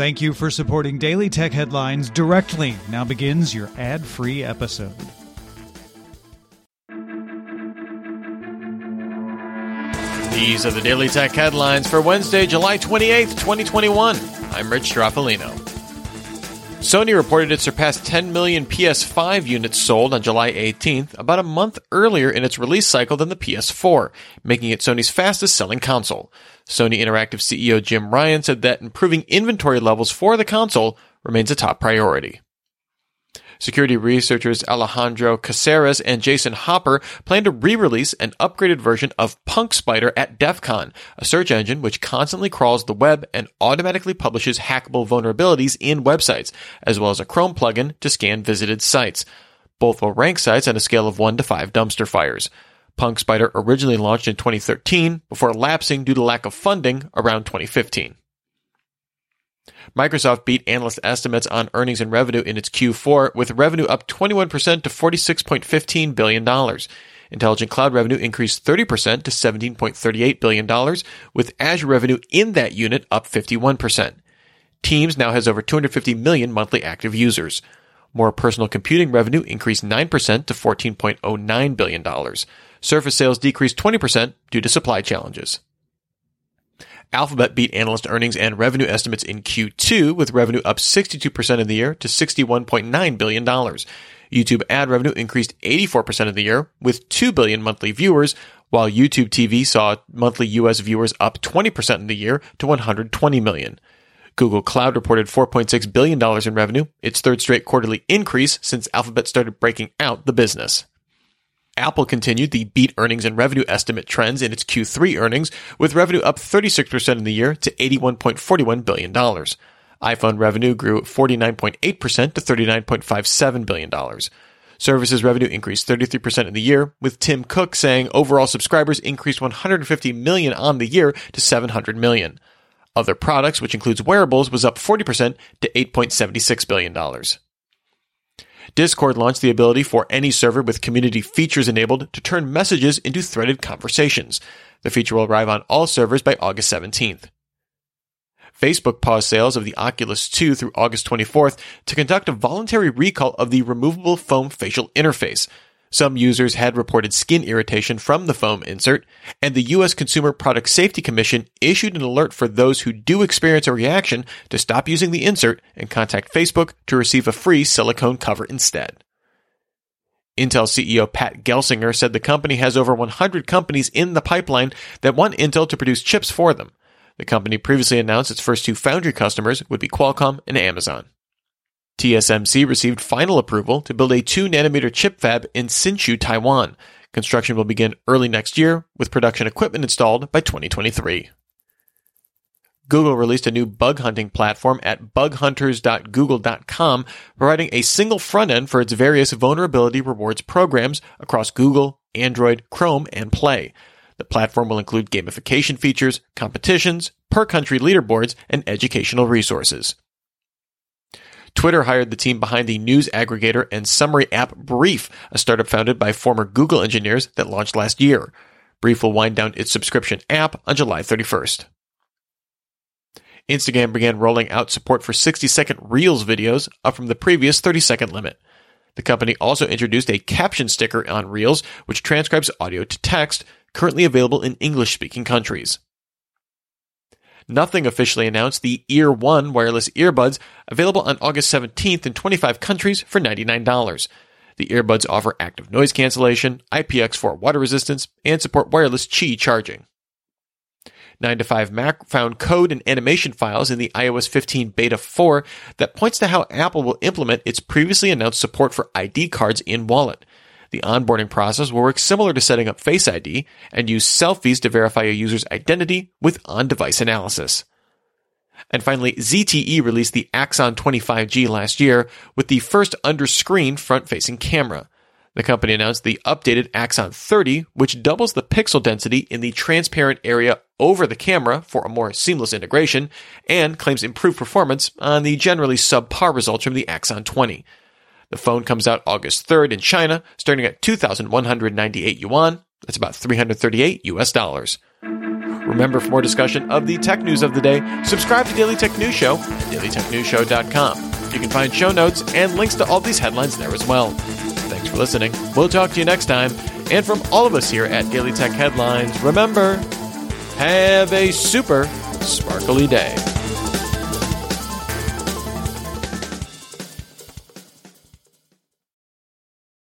Thank you for supporting Daily Tech Headlines directly. Now begins your ad free episode. These are the Daily Tech headlines for Wednesday, July 28th, 2021. I'm Rich Stroffolino. Sony reported it surpassed 10 million PS5 units sold on July 18th, about a month earlier in its release cycle than the PS4, making it Sony's fastest selling console. Sony Interactive CEO Jim Ryan said that improving inventory levels for the console remains a top priority. Security researchers Alejandro Caceres and Jason Hopper plan to re-release an upgraded version of PunkSpider at DEF CON, a search engine which constantly crawls the web and automatically publishes hackable vulnerabilities in websites, as well as a Chrome plugin to scan visited sites. Both will rank sites on a scale of 1 to 5 dumpster fires. PunkSpider originally launched in 2013 before lapsing due to lack of funding around 2015. Microsoft beat analyst estimates on earnings and revenue in its Q4, with revenue up 21% to $46.15 billion. Intelligent Cloud revenue increased 30% to $17.38 billion, with Azure revenue in that unit up 51%. Teams now has over 250 million monthly active users. More personal computing revenue increased 9% to $14.09 billion. Surface sales decreased 20% due to supply challenges. Alphabet beat analyst earnings and revenue estimates in Q2, with revenue up 62% in the year to $61.9 billion. YouTube ad revenue increased 84% of the year, with 2 billion monthly viewers, while YouTube TV saw monthly US viewers up 20% in the year to 120 million. Google Cloud reported $4.6 billion in revenue, its third straight quarterly increase since Alphabet started breaking out the business. Apple continued the beat earnings and revenue estimate trends in its Q3 earnings, with revenue up 36% in the year to $81.41 billion. iPhone revenue grew 49.8% to $39.57 billion. Services revenue increased 33% in the year, with Tim Cook saying overall subscribers increased 150 million on the year to 700 million. Other products, which includes wearables, was up 40% to $8.76 billion. Discord launched the ability for any server with community features enabled to turn messages into threaded conversations. The feature will arrive on all servers by August 17th. Facebook paused sales of the Oculus 2 through August 24th to conduct a voluntary recall of the removable foam facial interface. Some users had reported skin irritation from the foam insert, and the U.S. Consumer Product Safety Commission issued an alert for those who do experience a reaction to stop using the insert and contact Facebook to receive a free silicone cover instead. Intel CEO Pat Gelsinger said the company has over 100 companies in the pipeline that want Intel to produce chips for them. The company previously announced its first two foundry customers would be Qualcomm and Amazon. TSMC received final approval to build a 2 nanometer chip fab in Hsinchu, Taiwan. Construction will begin early next year, with production equipment installed by 2023. Google released a new bug hunting platform at bughunters.google.com, providing a single front end for its various vulnerability rewards programs across Google, Android, Chrome, and Play. The platform will include gamification features, competitions, per country leaderboards, and educational resources. Twitter hired the team behind the news aggregator and summary app Brief, a startup founded by former Google engineers that launched last year. Brief will wind down its subscription app on July 31st. Instagram began rolling out support for 60 second Reels videos, up from the previous 30 second limit. The company also introduced a caption sticker on Reels, which transcribes audio to text, currently available in English speaking countries. Nothing officially announced the Ear One wireless earbuds, available on August 17th in 25 countries for $99. The earbuds offer active noise cancellation, IPX4 water resistance, and support wireless Qi charging. 9 to 5 Mac found code and animation files in the iOS 15 Beta 4 that points to how Apple will implement its previously announced support for ID cards in Wallet. The onboarding process will work similar to setting up Face ID and use selfies to verify a user's identity with on-device analysis. And finally, ZTE released the Axon 20 5G last year with the first under-screen front-facing camera. The company announced the updated Axon 30, which doubles the pixel density in the transparent area over the camera for a more seamless integration, and claims improved performance on the generally subpar results from the Axon 20. The phone comes out August 3rd in China, starting at 2,198 yuan. That's about 338 US dollars. Remember, for more discussion of the tech news of the day, subscribe to Daily Tech News Show at dailytechnewsshow.com. You can find show notes and links to all these headlines there as well. Thanks for listening. We'll talk to you next time. And from all of us here at Daily Tech Headlines, remember, have a super sparkly day.